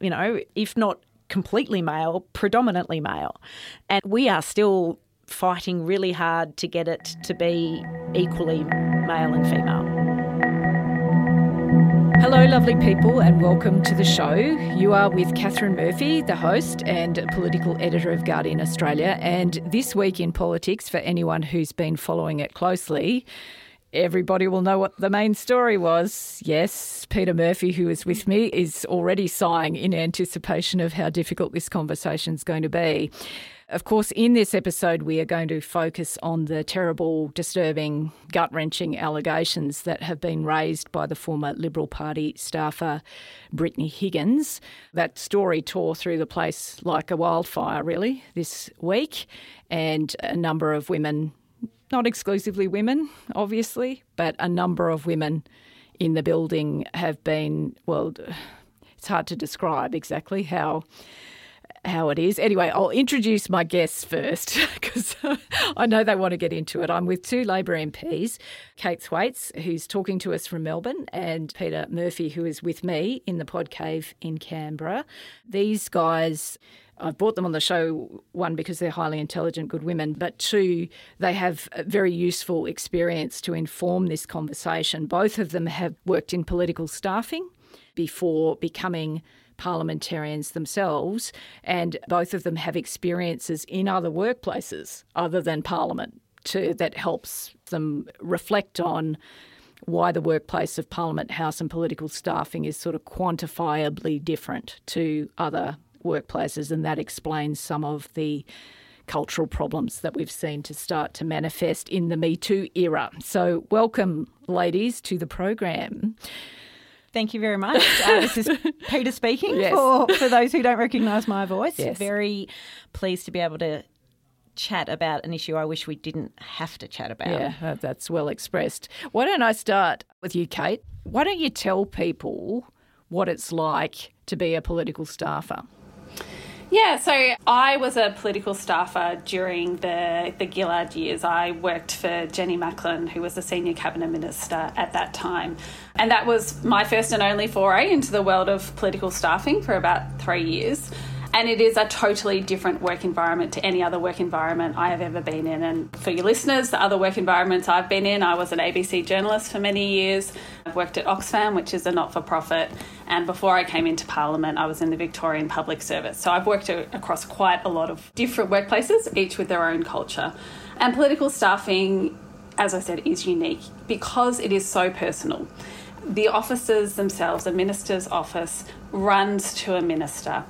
You know, if not completely male, predominantly male. And we are still fighting really hard to get it to be equally male and female. Hello, lovely people, and welcome to the show. You are with Katharine Murphy, the host and political editor of Guardian Australia. And this week in politics, for anyone who's been following it closely, everybody will know what the main story was. Yes, Peta Murphy, who is with me, is already sighing in anticipation of how difficult this conversation is going to be. Of course, in this episode, we are going to focus on the terrible, disturbing, gut wrenching allegations that have been raised by the former Liberal Party staffer, Brittany Higgins. That story tore through the place like a wildfire, really, this week, and a number of women, not exclusively women, obviously, but a number of women in the building have been, well, it's hard to describe exactly how how it is. Anyway, I'll introduce my guests first because I know they want to get into it. I'm with two Labor MPs, Kate Thwaites, who's talking to us from Melbourne, and Peta Murphy, who is with me in the pod cave in Canberra. These guys. I've brought them on the show, one, because they're highly intelligent, good women, but two, they have very useful experience to inform this conversation. Both of them have worked in political staffing before becoming parliamentarians themselves, and both of them have experiences in other workplaces other than Parliament that helps them reflect on why the workplace of Parliament, House, and political staffing is sort of quantifiably different to other workplaces, and that explains some of the cultural problems that we've seen to start to manifest in the Me Too era. So, welcome, ladies, to the program. Thank you very much. Uh, this is Peta speaking Yes. for, for those who don't recognise my voice. Yes. Very pleased to be able to chat about an issue I wish we didn't have to chat about. Yeah, that's well expressed. Why don't I start with you, Kate? Why don't you tell people what it's like to be a political staffer? Yeah, so I was a political staffer during the, the Gillard years. I worked for Jenny Macklin, who was the senior cabinet minister at that time. And that was my first and only foray into the world of political staffing for about three years. And it is a totally different work environment to any other work environment I have ever been in. And for your listeners, the other work environments I've been in, I was an ABC journalist for many years. I've worked at Oxfam, which is a not for profit. And before I came into Parliament, I was in the Victorian Public Service. So I've worked across quite a lot of different workplaces, each with their own culture. And political staffing, as I said, is unique because it is so personal the officers themselves, a minister's office, runs to a minister.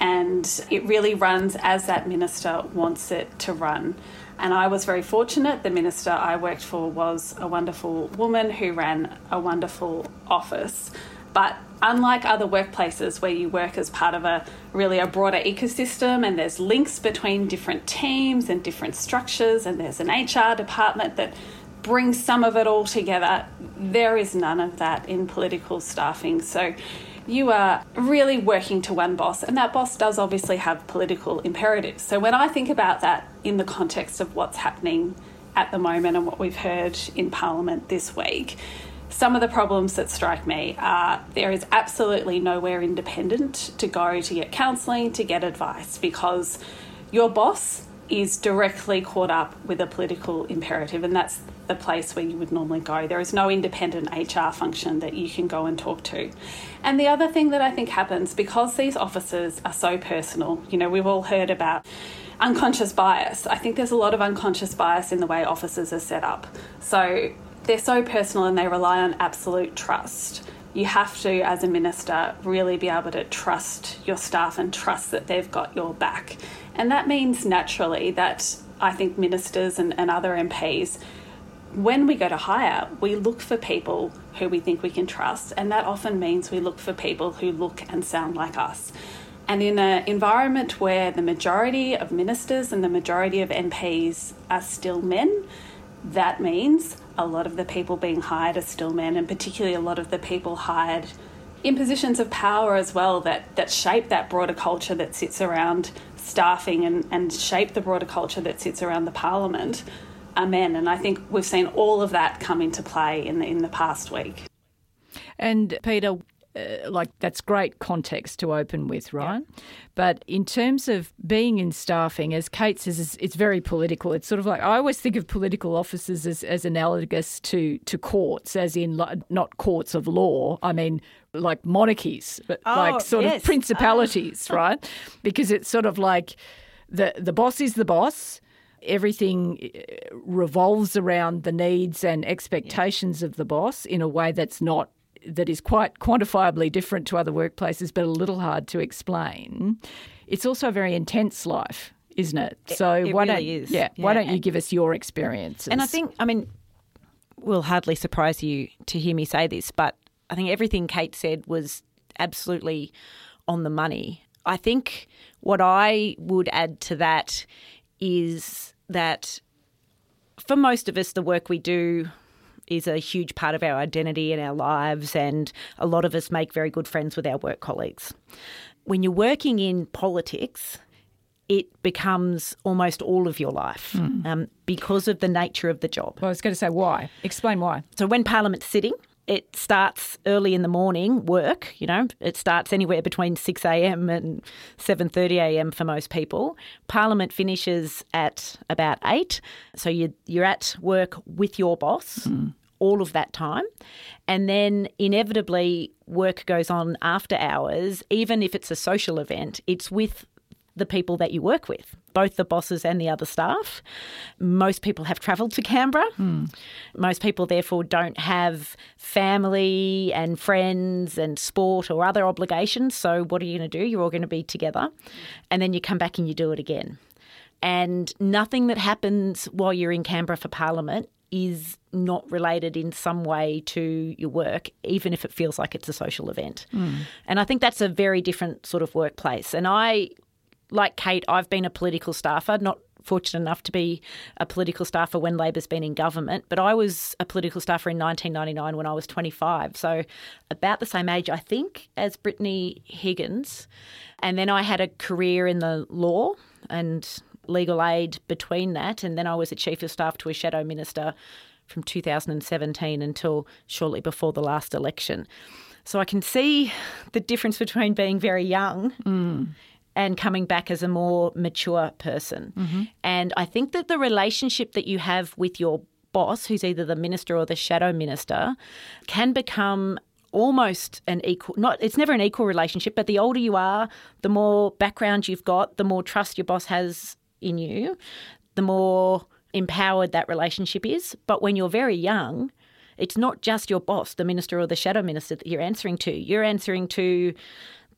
And it really runs as that minister wants it to run. And I was very fortunate. The minister I worked for was a wonderful woman who ran a wonderful office. But unlike other workplaces where you work as part of a really a broader ecosystem and there's links between different teams and different structures and there's an HR department that brings some of it all together. There is none of that in political staffing. So you are really working to one boss, and that boss does obviously have political imperatives. So when I think about that in the context of what's happening at the moment and what we've heard in Parliament this week, some of the problems that strike me are there is absolutely nowhere independent to go to get counselling, to get advice, because your boss is directly caught up with a political imperative, and that's the place where you would normally go. There is no independent HR function that you can go and talk to. And the other thing that I think happens because these offices are so personal, you know, we've all heard about unconscious bias. I think there's a lot of unconscious bias in the way offices are set up. So they're so personal and they rely on absolute trust. You have to, as a minister, really be able to trust your staff and trust that they've got your back. And that means naturally that I think ministers and, and other MPs, when we go to hire, we look for people who we think we can trust, and that often means we look for people who look and sound like us. And in an environment where the majority of ministers and the majority of MPs are still men, that means a lot of the people being hired are still men, and particularly a lot of the people hired in positions of power as well that, that shape that broader culture that sits around staffing and, and shape the broader culture that sits around the parliament are men. And I think we've seen all of that come into play in the, in the past week. And Peta, uh, like that's great context to open with, right? Yeah. But in terms of being in staffing, as Kate says, it's, it's, very political. It's sort of like I always think of political offices as, as analogous to to courts, as in not courts of law. I mean like monarchies, but oh, like sort yes. of principalities, oh. right? Because it's sort of like the the boss is the boss. Everything uh, revolves around the needs and expectations yeah. of the boss in a way that's not that is quite quantifiably different to other workplaces, but a little hard to explain. It's also a very intense life, isn't it? So it why really don't is. Yeah, yeah, why don't you give us your experiences? And I think, I mean, will hardly surprise you to hear me say this, but I think everything Kate said was absolutely on the money. I think what I would add to that is that for most of us, the work we do is a huge part of our identity and our lives, and a lot of us make very good friends with our work colleagues. When you're working in politics, it becomes almost all of your life mm. um, because of the nature of the job. Well, I was going to say why. Explain why. So, when Parliament's sitting, it starts early in the morning work you know it starts anywhere between 6 a.m. and 7:30 a.m. for most people parliament finishes at about 8 so you you're at work with your boss mm. all of that time and then inevitably work goes on after hours even if it's a social event it's with the people that you work with, both the bosses and the other staff. Most people have travelled to Canberra. Mm. Most people, therefore, don't have family and friends and sport or other obligations. So, what are you going to do? You're all going to be together. And then you come back and you do it again. And nothing that happens while you're in Canberra for Parliament is not related in some way to your work, even if it feels like it's a social event. Mm. And I think that's a very different sort of workplace. And I like Kate, I've been a political staffer, not fortunate enough to be a political staffer when Labor's been in government, but I was a political staffer in 1999 when I was 25. So about the same age, I think, as Brittany Higgins. And then I had a career in the law and legal aid between that. And then I was a chief of staff to a shadow minister from 2017 until shortly before the last election. So I can see the difference between being very young mm and coming back as a more mature person. Mm-hmm. And I think that the relationship that you have with your boss, who's either the minister or the shadow minister, can become almost an equal not it's never an equal relationship but the older you are the more background you've got the more trust your boss has in you the more empowered that relationship is but when you're very young it's not just your boss the minister or the shadow minister that you're answering to you're answering to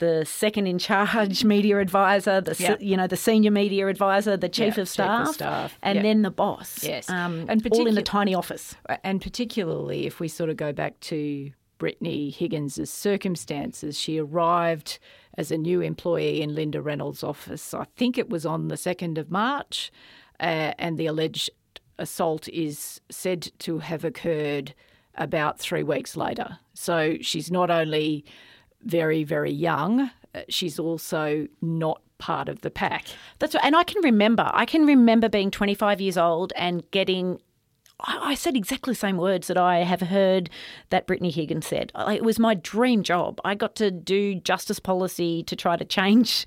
the second in charge media advisor, the yep. you know the senior media advisor, the chief, yep, of, staff, chief of staff, and yep. then the boss. Yes, um, and all in the tiny office. And particularly if we sort of go back to Brittany Higgins' circumstances, she arrived as a new employee in Linda Reynolds' office. I think it was on the second of March, uh, and the alleged assault is said to have occurred about three weeks later. So she's not only very, very young, uh, she's also not part of the pack. That's right. And I can remember, I can remember being 25 years old and getting I said exactly the same words that I have heard that Brittany Higgins said. It was my dream job. I got to do justice policy to try to change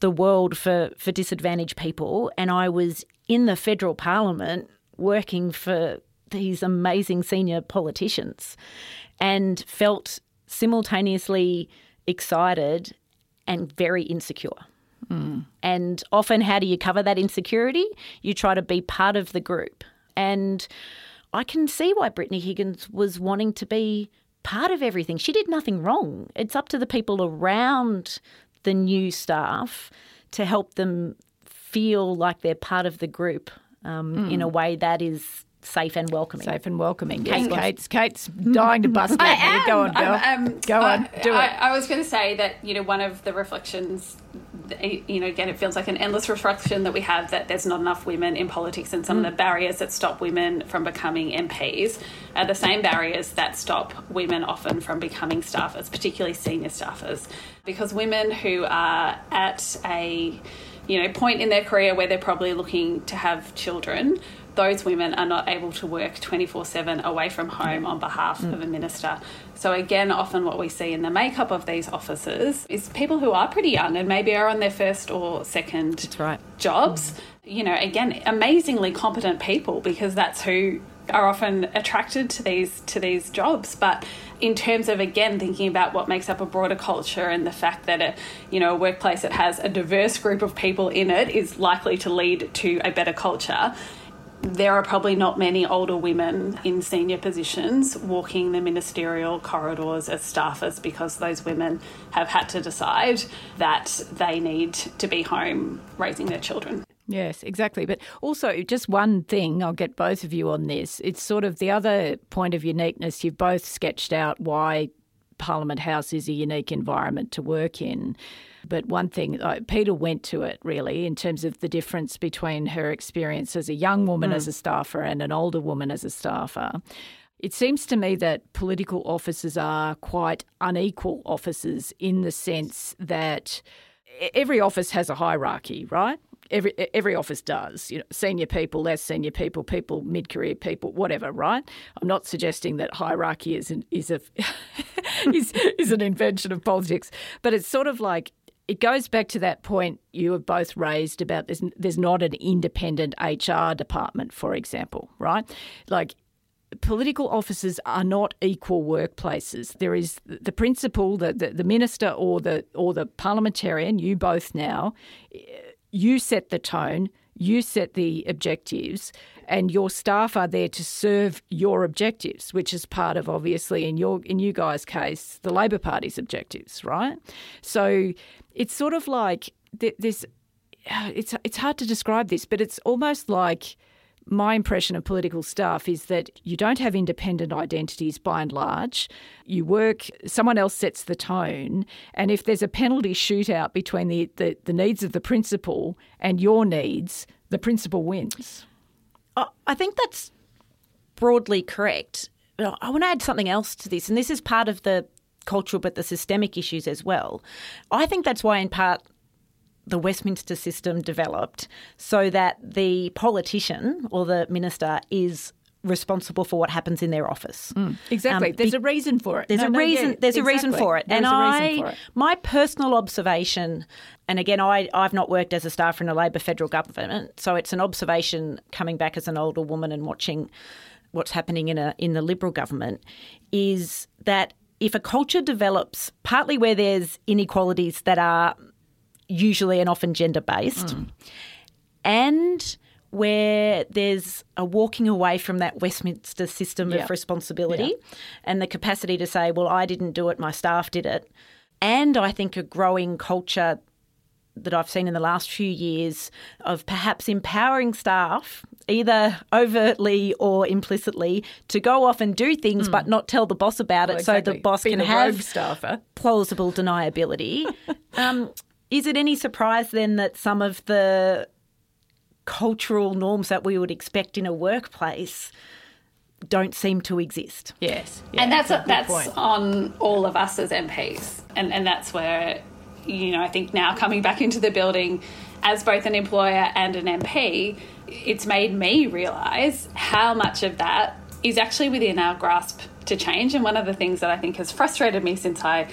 the world for, for disadvantaged people. And I was in the federal parliament working for these amazing senior politicians and felt simultaneously excited and very insecure. Mm. And often, how do you cover that insecurity? You try to be part of the group. And I can see why Brittany Higgins was wanting to be part of everything. She did nothing wrong. It's up to the people around the new staff to help them feel like they're part of the group um, mm. in a way that is safe and welcoming. Safe and welcoming. Yes, Kate's, Kate's dying to bust I am. Go on, girl. Um, Go on, do I, it. I was going to say that, you know, one of the reflections, you know, again, it feels like an endless reflection that we have that there's not enough women in politics and some mm. of the barriers that stop women from becoming MPs are the same barriers that stop women often from becoming staffers, particularly senior staffers. Because women who are at a you know point in their career where they're probably looking to have children those women are not able to work 24 7 away from home on behalf mm. of a minister. So, again, often what we see in the makeup of these offices is people who are pretty young and maybe are on their first or second right. jobs. Mm. You know, again, amazingly competent people because that's who are often attracted to these to these jobs but in terms of again thinking about what makes up a broader culture and the fact that a you know a workplace that has a diverse group of people in it is likely to lead to a better culture there are probably not many older women in senior positions walking the ministerial corridors as staffers because those women have had to decide that they need to be home raising their children. Yes, exactly. But also, just one thing, I'll get both of you on this. It's sort of the other point of uniqueness. You've both sketched out why Parliament House is a unique environment to work in. But one thing, uh, Peta went to it really in terms of the difference between her experience as a young woman mm. as a staffer and an older woman as a staffer. It seems to me that political offices are quite unequal offices in the sense that every office has a hierarchy, right? Every every office does. You know, senior people, less senior people, people mid career people, whatever. Right? I'm not suggesting that hierarchy is an, is a is is an invention of politics, but it's sort of like it goes back to that point you have both raised about there's, there's not an independent HR department, for example, right? Like political offices are not equal workplaces. There is the principal, the, the, the minister or the or the parliamentarian, you both now, you set the tone, you set the objectives, and your staff are there to serve your objectives, which is part of obviously in your in you guys' case, the Labor Party's objectives, right? So it's sort of like this. It's it's hard to describe this, but it's almost like my impression of political staff is that you don't have independent identities by and large. You work, someone else sets the tone, and if there's a penalty shootout between the, the, the needs of the principal and your needs, the principal wins. I think that's broadly correct. I want to add something else to this, and this is part of the cultural but the systemic issues as well. I think that's why, in part, the Westminster system developed so that the politician or the minister is responsible for what happens in their office. Mm, exactly. Um, there's a reason for it. There's no, a reason. Yeah, there's exactly. a reason for it. There's and I, it. my personal observation, and again, I I've not worked as a staffer in a Labor federal government, so it's an observation coming back as an older woman and watching what's happening in a in the Liberal government, is that if a culture develops partly where there's inequalities that are usually and often gender based, mm. and where there's a walking away from that Westminster system of responsibility and the capacity to say, well, I didn't do it, my staff did it. And I think a growing culture that I've seen in the last few years of perhaps empowering staff, either overtly or implicitly, to go off and do things mm. but not tell the boss about well, it exactly. so the boss can have staffer. plausible deniability. um, is it any surprise then that some of the cultural norms that we would expect in a workplace don't seem to exist? Yes. Yeah, and that's, that's, that's on all of us as MPs. And, and that's where you know, I think now coming back into the building as both an employer and an MP, it's made me realise how much of that is actually within our grasp to change. And one of the things that I think has frustrated me since I,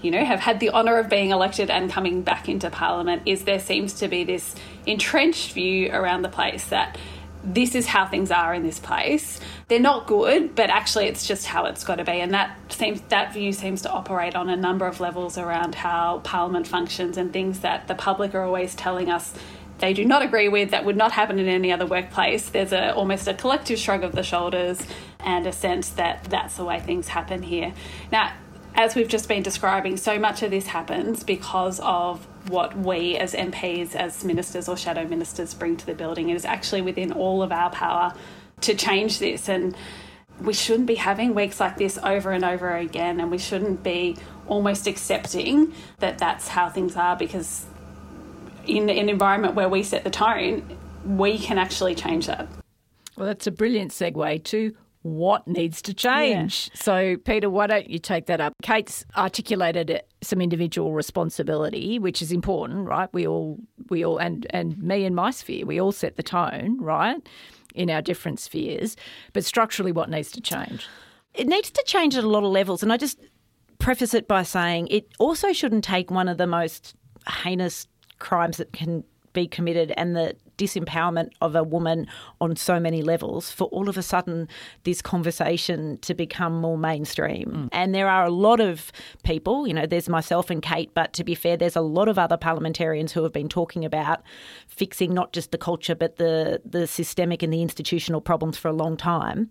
you know, have had the honour of being elected and coming back into Parliament is there seems to be this entrenched view around the place that this is how things are in this place. They're not good, but actually it's just how it's got to be. And that seems that view seems to operate on a number of levels around how Parliament functions and things that the public are always telling us they do not agree with that would not happen in any other workplace. There's a almost a collective shrug of the shoulders and a sense that that's the way things happen here. Now, as we've just been describing, so much of this happens because of what we as MPs, as ministers or shadow ministers, bring to the building. It is actually within all of our power to change this. And we shouldn't be having weeks like this over and over again. And we shouldn't be almost accepting that that's how things are because in an environment where we set the tone, we can actually change that. Well, that's a brilliant segue to what needs to change. Yeah. So, Peta, why don't you take that up? Kate's articulated some individual responsibility, which is important, right? We all, we all, and and me and my sphere, we all set the tone, right, in our different spheres. But structurally, what needs to change? It needs to change at a lot of levels, and I just preface it by saying it also shouldn't take one of the most heinous crimes that can be committed and the disempowerment of a woman on so many levels for all of a sudden this conversation to become more mainstream. Mm. And there are a lot of people, you know, there's myself and Kate, but to be fair, there's a lot of other parliamentarians who have been talking about fixing not just the culture but the the systemic and the institutional problems for a long time.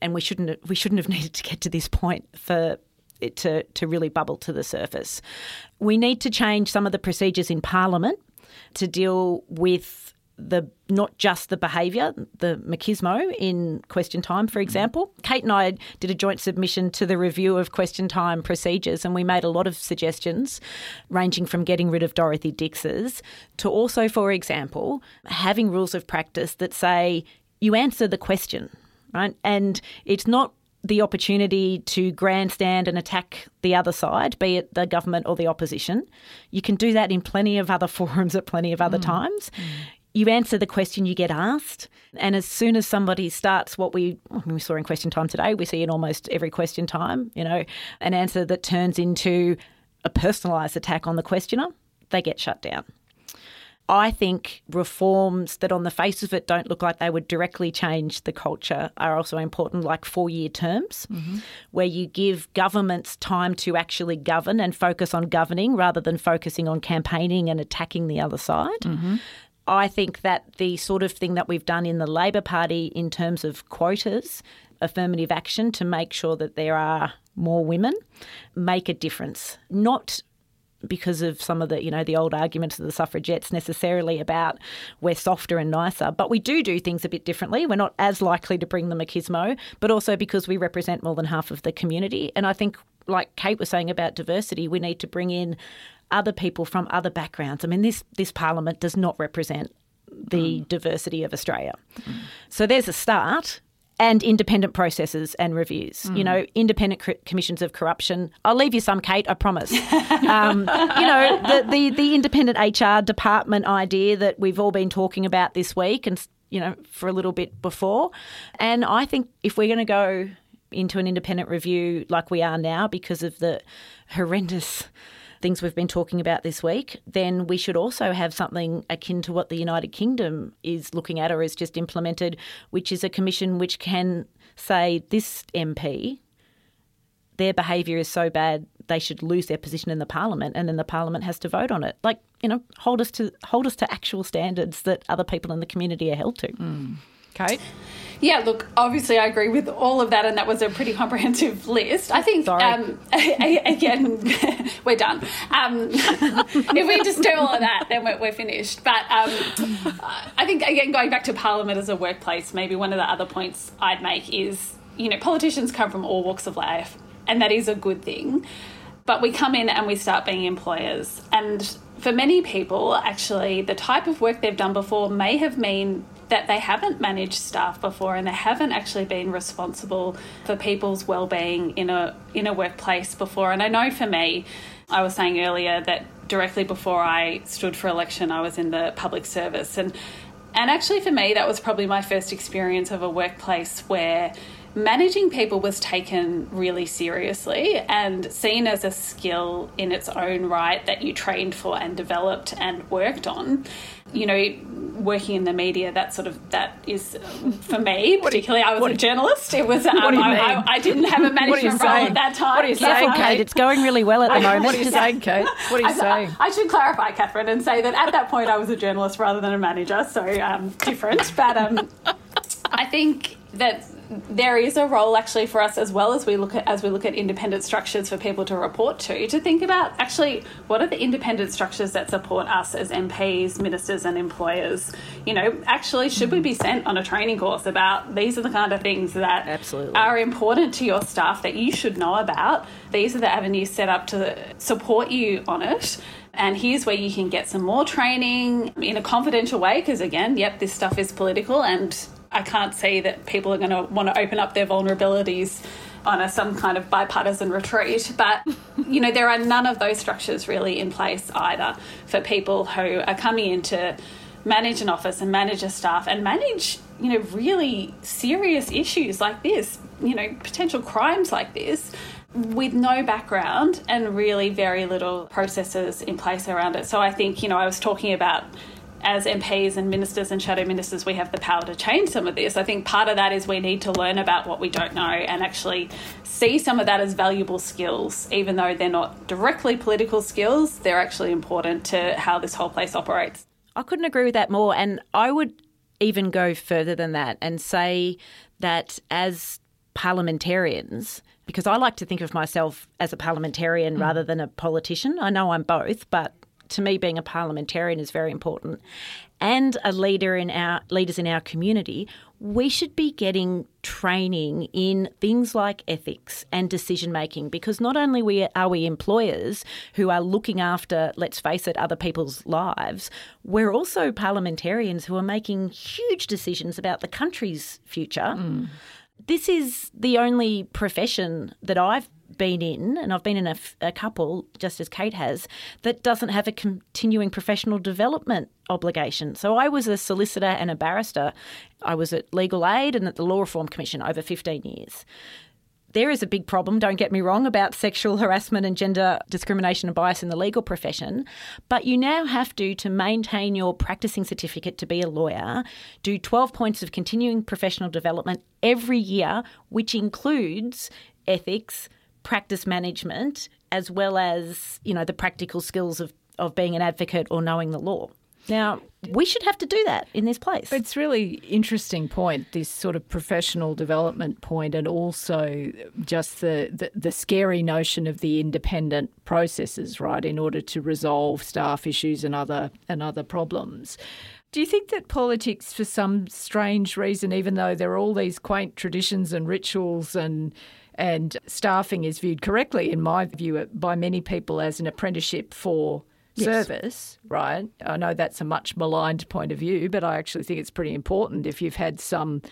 And we shouldn't we shouldn't have needed to get to this point for it to, to really bubble to the surface. We need to change some of the procedures in Parliament to deal with the not just the behaviour, the machismo in question time, for mm-hmm. example. Kate and I did a joint submission to the review of question time procedures, and we made a lot of suggestions, ranging from getting rid of Dorothy Dix's to also, for example, having rules of practice that say you answer the question, right? And it's not the opportunity to grandstand and attack the other side, be it the government or the opposition. You can do that in plenty of other forums at plenty of other mm. times. Mm. You answer the question you get asked, and as soon as somebody starts what we we saw in question time today, we see in almost every question time, you know, an answer that turns into a personalised attack on the questioner, they get shut down. I think reforms that, on the face of it, don't look like they would directly change the culture are also important, like four year terms, mm-hmm. where you give governments time to actually govern and focus on governing rather than focusing on campaigning and attacking the other side. Mm-hmm. I think that the sort of thing that we've done in the Labor Party in terms of quotas, affirmative action to make sure that there are more women, make a difference. Not because of some of the you know the old arguments of the suffragettes necessarily about we're softer and nicer. But we do do things a bit differently. We're not as likely to bring the machismo but also because we represent more than half of the community. And i think like kate was saying about diversity we need to bring in other people from other backgrounds. I mean this this parliament does not represent the mm. diversity of australia. Mm. so there's a start and independent processes and reviews. Mm. You know, independent cr- commissions of corruption. I'll leave you some, Kate. I promise. um, you know, the, the the independent HR department idea that we've all been talking about this week, and you know, for a little bit before. And I think if we're going to go into an independent review like we are now because of the horrendous things we've been talking about this week, then we should also have something akin to what the United Kingdom is looking at or has just implemented, which is a commission which can say this MP, their behaviour is so bad they should lose their position in the parliament and then the parliament has to vote on it. Like, you know, hold us to hold us to actual standards that other people in the community are held to. Mm. Kate? Yeah, look, obviously I agree with all of that, and that was a pretty comprehensive list. I think, um, again, we're done. Um, if we just do all of that, then we're, we're finished. But um, I think, again, going back to Parliament as a workplace, maybe one of the other points I'd make is, you know, politicians come from all walks of life, and that is a good thing. But we come in and we start being employers. And for many people, actually, the type of work they've done before may have mean that they haven't managed staff before and they haven't actually been responsible for people's well-being in a in a workplace before and I know for me I was saying earlier that directly before I stood for election, I was in the public service. And, and actually, for me, that was probably my first experience of a workplace where managing people was taken really seriously and seen as a skill in its own right that you trained for and developed and worked on. You know, working in the media, that sort of that is for me particularly. I was a journalist. It was um, I, I, I, didn't have a management role at that time. What are you saying, Kate? It's going really well at the moment. What are you saying, Kate? What are you I, saying? I, should clarify, Katharine, and say that at that point I was a journalist rather than a manager, so um, different. But um, I think that there is a role actually for us as well as we look at as we look at independent structures for people to report to to think about actually what are the independent structures that support us as MPs, ministers and employers. You know actually should we be sent on a training course about these are the kind of things that Absolutely. are important to your staff that you should know about? These are the avenues set up to support you on it. And here's where you can get some more training in a confidential way because again yep this stuff is political and I can't see that people are going to want to open up their vulnerabilities on a, some kind of bipartisan retreat. But, you know, there are none of those structures really in place either for people who are coming in to manage an office and manage a staff and manage, you know, really serious issues like this, you know, potential crimes like this with no background and really very little processes in place around it. So I think, you know, I was talking about as MPs and ministers and shadow ministers, we have the power to change some of this. I think part of that is we need to learn about what we don't know and actually see some of that as valuable skills, even though they're not directly political skills, they're actually important to how this whole place operates. I couldn't agree with that more. And I would even go further than that and say that as parliamentarians, because I like to think of myself as a parliamentarian mm. rather than a politician. I know I'm both, but to me, being a parliamentarian is very important, and a leader in our leaders in our community, we should be getting training in things like ethics and decision making because not only we are we employers who are looking after, let's face it, other people's lives, we're also parliamentarians who are making huge decisions about the country's future. Mm. This is the only profession that I've been in, and I've been in a, couple, just as Kate has, that doesn't have a continuing professional development obligation. So I was a solicitor and a barrister. I was at Legal Aid and at the Law Reform Commission over 15 years. There is a big problem, don't get me wrong, about sexual harassment and gender discrimination and bias in the legal profession. But you now have to, to maintain your practicing certificate to be a lawyer, do 12 points of continuing professional development every year, which includes ethics, practice management as well as, you know, the practical skills of, of being an advocate or knowing the law. Now, we should have to do that in this place. It's really interesting point, this sort of professional development point, and also just the, the, the, scary notion of the independent processes, right, in order to resolve staff issues and other and other problems. Do you think that politics, for some strange reason, even though there are all these quaint traditions and rituals and and staffing is viewed correctly, in my view, by many people as an apprenticeship for yes. service, right? I know that's a much maligned point of view, but I actually think it's pretty important if you've had some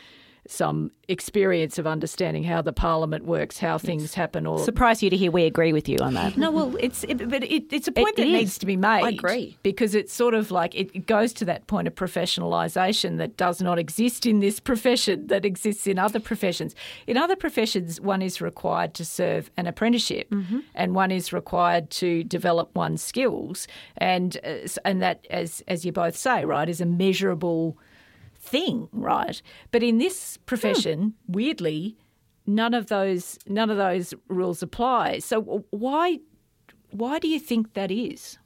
some experience of understanding how the parliament works, how things happen. Or surprise you to hear we agree with you on that. no, well, it's it, but it, it's a point it, that needs to be made. I agree because it's sort of like it goes to that point of professionalisation that does not exist in this profession that exists in other professions. In other professions, one is required to serve an apprenticeship, mm-hmm. and one is required to develop one's skills, and uh, and that, as as you both say, right, is a measurable thing, right? But in this profession, hmm. weirdly, none of those none of those rules apply. So why why do you think that is?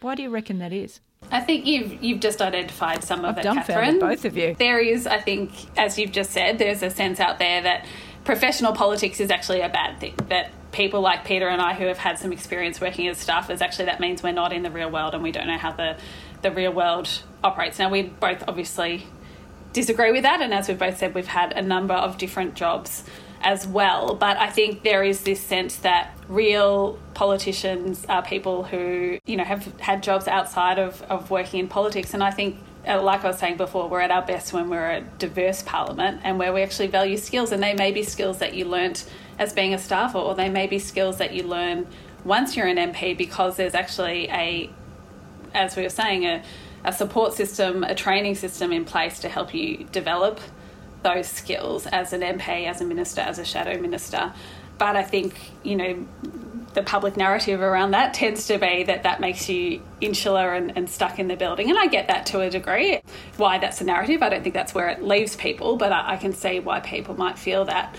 Why do you reckon that is? I think you've you've just identified some of I've it, Katharine. Both of you. There is, I think, as you've just said, there's a sense out there that professional politics is actually a bad thing. That people like Peta and I, who have had some experience working as staffers, actually that means we're not in the real world and we don't know how the the real world operates. Now we both obviously disagree with that. And as we've both said, we've had a number of different jobs as well. But I think there is this sense that real politicians are people who, you know, have had jobs outside of, of working in politics. And I think, uh, like I was saying before, we're at our best when we're a diverse parliament and where we actually value skills. And they may be skills that you learnt as being a staffer, or they may be skills that you learn once you're an MP because there's actually a, as we were saying, a, a support system, a training system in place to help you develop those skills as an MP, as a minister, as a shadow minister. But I think, you know, the public narrative around that tends to be that that makes you insular and, and, stuck in the building. And I get that to a degree. Why that's a narrative, I don't think that's where it leaves people, but I, I can see why people might feel that.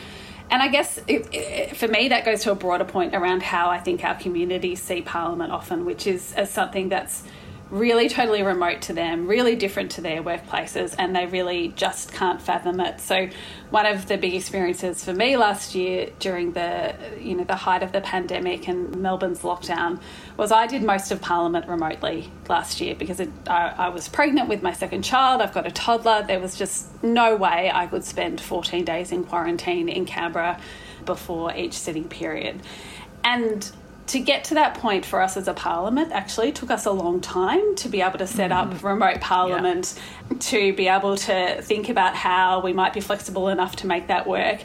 And I guess it, it, for me, that goes to a broader point around how I think our communities see Parliament often, which is as something that's really totally remote to them, really different to their workplaces, and they really just can't fathom it. So, one of the big experiences for me last year during the you know the height of the pandemic and Melbourne's lockdown was I did most of Parliament remotely last year because it, I, I was pregnant with my second child. I've got a toddler. There was just no way I could spend 14 days in quarantine in Canberra before each sitting period, and to get to that point for us as a parliament actually took us a long time to be able to set up mm-hmm. remote parliament yeah. to be able to think about how we might be flexible enough to make that work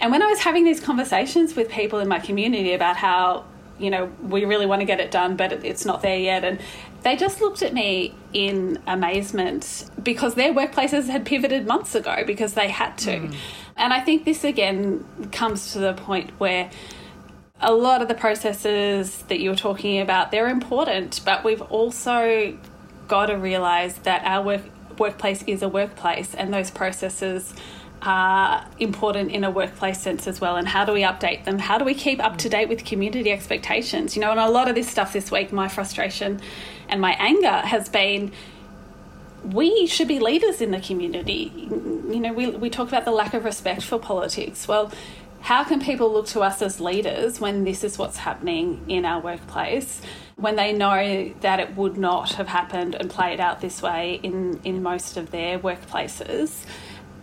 and when i was having these conversations with people in my community about how you know we really want to get it done but it's not there yet and they just looked at me in amazement because their workplaces had pivoted months ago because they had to mm. and i think this again comes to the point where a lot of the processes that you were talking about, they're important, but we've also got to realize that our work, workplace is a workplace and those processes are important in a workplace sense as well. And how do we update them? How do we keep up to date with community expectations? You know, and a lot of this stuff this week, my frustration and my anger has been we should be leaders in the community. You know, we, we talk about the lack of respect for politics. Well, how can people look to us as leaders when this is what's happening in our workplace? When they know that it would not have happened and played out this way in, in most of their workplaces.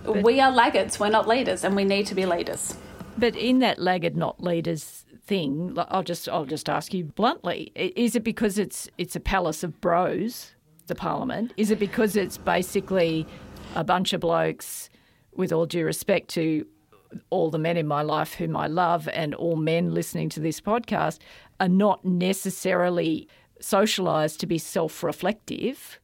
But, we are laggards, we're not leaders, and we need to be leaders. But in that laggard, not leaders thing, I'll just I'll just ask you bluntly: Is it because it's it's a palace of bros, the Parliament? Is it because it's basically a bunch of blokes, with all due respect to all the men in my life whom I love and all men listening to this podcast are not necessarily socialized to be self reflective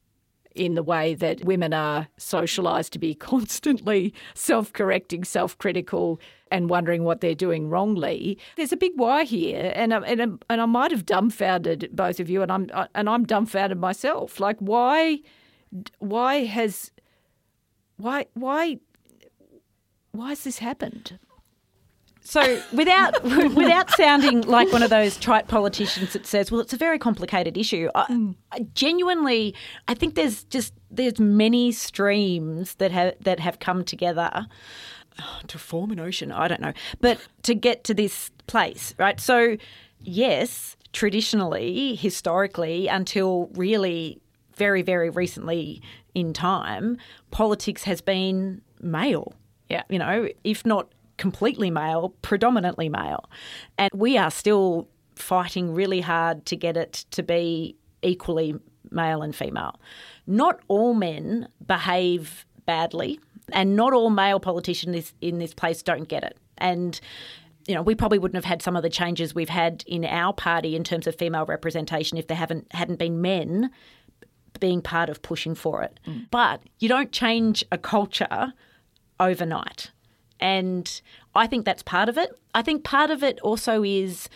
in the way that women are socialized to be constantly self correcting, self critical, and wondering what they're doing wrongly. There's a big why here, and I, and, and I might have dumbfounded both of you, and I'm and I'm dumbfounded myself. Like why, why has, why why why has this happened? So, without without sounding like one of those trite politicians that says, "Well, it's a very complicated issue," I, mm. I genuinely, I think there's just there's many streams that have that have come together oh, to form an ocean. I don't know, but to get to this place, right? So, yes, traditionally, historically, until really very very recently in time, politics has been male yeah. You know, if not completely male, predominantly male. And we are still fighting really hard to get it to be equally male and female. Not all men behave badly, and not all male politicians in this place don't get it. And you know, we probably wouldn't have had some of the changes we've had in our party in terms of female representation if there haven't hadn't been men being part of pushing for it. Mm. But you don't change a culture overnight. And I think that's part of it. I think part of it also is,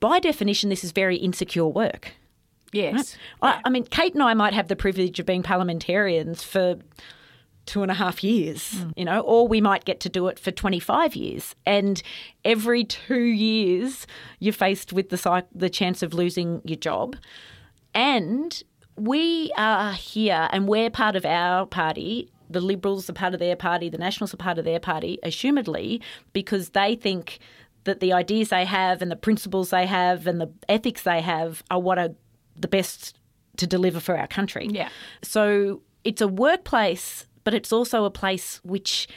by definition, this is very insecure work. Yes. Right? I, I, mean, Kate and I might have the privilege of being parliamentarians for two and a half years, mm. you know, or we might get to do it for 25 years. And every two years, you're faced with the, the chance of losing your job. And we are here and we're part of our party the Liberals are part of their party, the Nationals are part of their party, assumedly, because they think that the ideas they have and the principles they have and the ethics they have are what are the best to deliver for our country. Yeah. So it's a workplace, but it's also a place which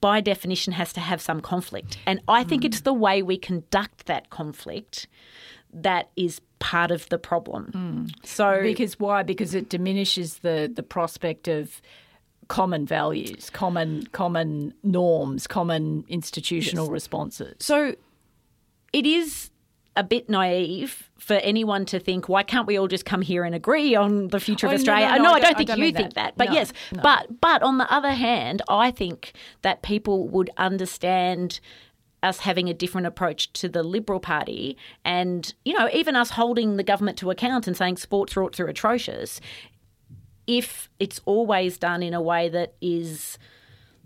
by definition has to have some conflict. And I think mm. it's the way we conduct that conflict that is part of the problem. Mm. So because why? Because it diminishes the the prospect of common values, common common norms, common institutional yes. responses. So it is a bit naive for anyone to think, why can't we all just come here and agree on the future Oh, of Australia? no, no, no, I I don't- don't I think don't you think that. that. But No, yes, no. but but on the other hand, I think that people would understand us having a different approach to the Liberal Party and, you know, even us holding the government to account and saying sports rorts are atrocious if it's always done in a way that is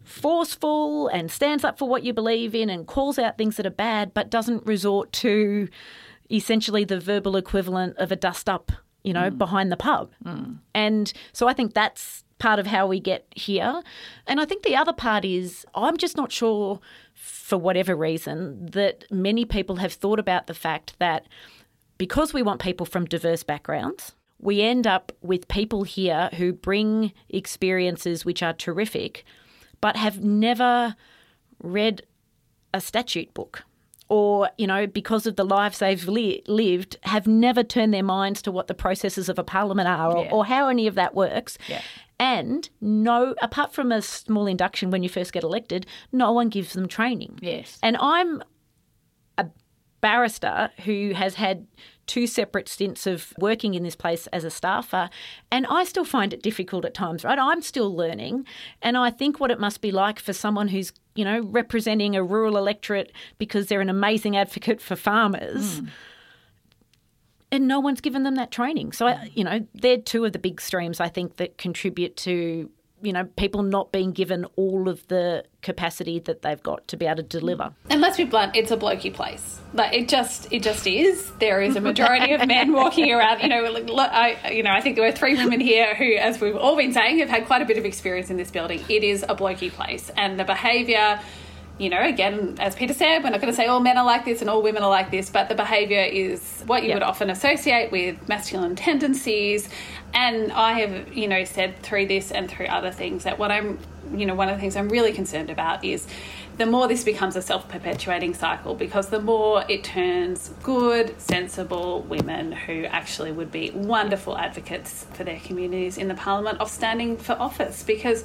forceful and stands up for what you believe in and calls out things that are bad, but doesn't resort to essentially the verbal equivalent of a dust up, you know, mm. behind the pub. Mm. And so I think that's part of how we get here. And I think the other part is I'm just not sure, for whatever reason, that many people have thought about the fact that because we want people from diverse backgrounds, we end up with people here who bring experiences which are terrific, but have never read a statute book. Or, you know, because of the lives they've li- lived, have never turned their minds to what the processes of a parliament are or, Yeah. or how any of that works. Yeah. And no, apart from a small induction when you first get elected, no one gives them training. Yes. And I'm a barrister who has had two separate stints of working in this place as a staffer, and I still find it difficult at times, right? I'm still learning, and I think what it must be like for someone who's, you know, representing a rural electorate because they're an amazing advocate for farmers. Hmm. And no one's given them that training. So, I, you know, they're two of the big streams I think that contribute to, you know, people not being given all of the capacity that they've got to be able to deliver. And let's be blunt, it's a blokey place. Like it just, it just is. There is a majority of men walking around. You know, I, you know, I think there were three women here who, as we've all been saying, have had quite a bit of experience in this building. It is a blokey place, and the behaviour. You know, again, as Peta said, we're not going to say all men are like this and all women are like this, but the behaviour is what you Yeah. would often associate with masculine tendencies. And I have, you know, said through this and through other things that what I'm, you know, one of the things I'm really concerned about is the more this becomes a self perpetuating cycle because the more it turns good, sensible women who actually would be wonderful advocates for their communities in the parliament of standing for office. Because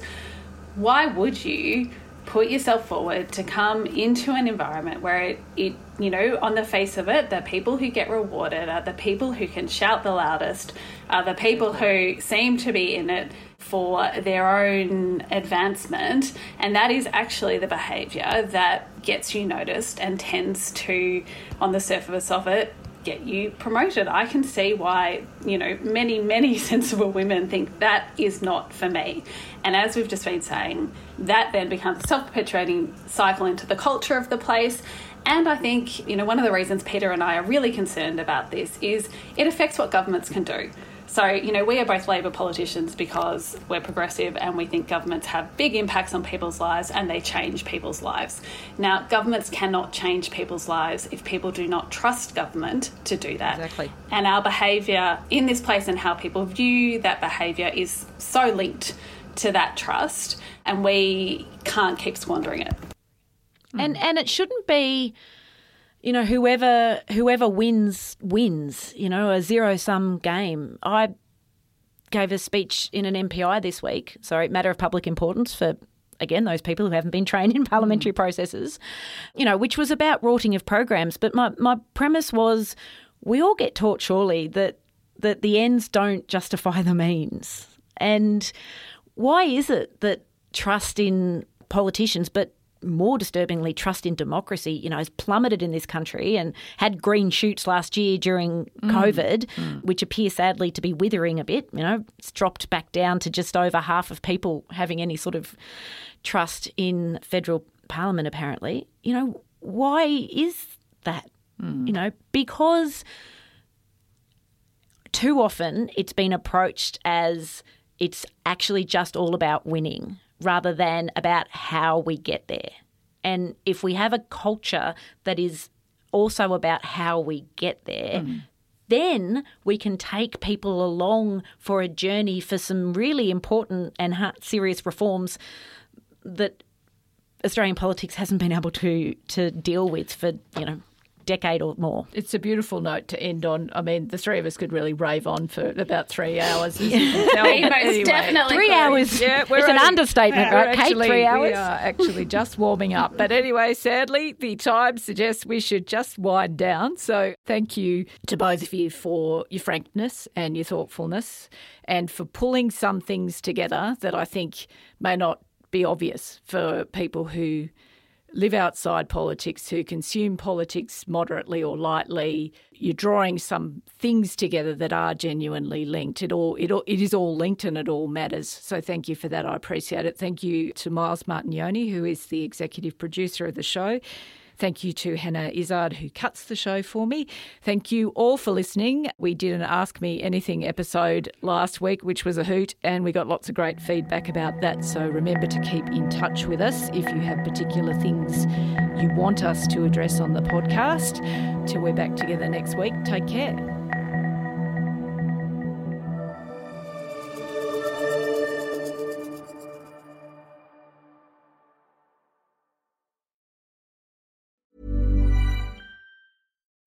why would you put yourself forward to come into an environment where it, it you know on the face of it the people who get rewarded are the people who can shout the loudest are the people who seem to be in it for their own advancement. And that is actually the behavior that gets you noticed and tends to on the surface of it get you promoted. I can see why, you know, many, many sensible women think that is not for me. And as we've just been saying, that then becomes a self perpetuating cycle into the culture of the place. And I think, you know, one of the reasons Peta and I are really concerned about this is it affects what governments can do. So, you know, we are both Labor politicians because we're progressive and we think governments have big impacts on people's lives and they change people's lives. Now, governments cannot change people's lives if people do not trust government to do that. Exactly. And our behaviour in this place and how people view that behaviour is so linked to that trust, and we can't keep squandering it. and and it shouldn't be you know whoever whoever wins wins you know a zero sum game. I gave a speech in an mpi this week sorry matter of public importance for again those people who haven't been trained in parliamentary mm. processes you know which was about rorting of programs. But my my premise was we all get taught surely that that the ends don't justify the means. And why is it that trust in politicians, but more disturbingly, trust in democracy, you know, has plummeted in this country and had green shoots last year during mm. COVID, mm. which appear sadly to be withering a bit. You know, it's dropped back down to just over half of people having any sort of trust in federal parliament, apparently. You know, why is that? Mm. You know, because too often it's been approached as it's actually just all about winning rather than about how we get there. And if we have a culture that is also about how we get there, mm. then we can take people along for a journey for some really important and serious reforms that Australian politics hasn't been able to to deal with for, you know, decade or more. It's a beautiful note to end on. I mean, the three of us could really rave on for about three hours. As you can tell. We most Anyway. definitely Three could. hours. Yeah, it's we're an understatement, we're right, Kate? actually- Three We are actually just warming up. But anyway, sadly, the time suggests we should just wind down. So thank you to both of you for your frankness and your thoughtfulness and for pulling some things together that I think may not be obvious for people who live outside politics, who consume politics moderately or lightly. You're drawing some things together that are genuinely linked. It all it all it is all linked and it all matters. So thank you for that. I appreciate it. Thank you to Miles Martignoni, who is the executive producer of the show. Thank you to Hannah Izzard, who cuts the show for me. Thank you all for listening. We did an Ask Me Anything episode last week, which was a hoot, and we got lots of great feedback about that. So remember to keep in touch with us if you have particular things you want us to address on the podcast. Till we're back together next week, take care.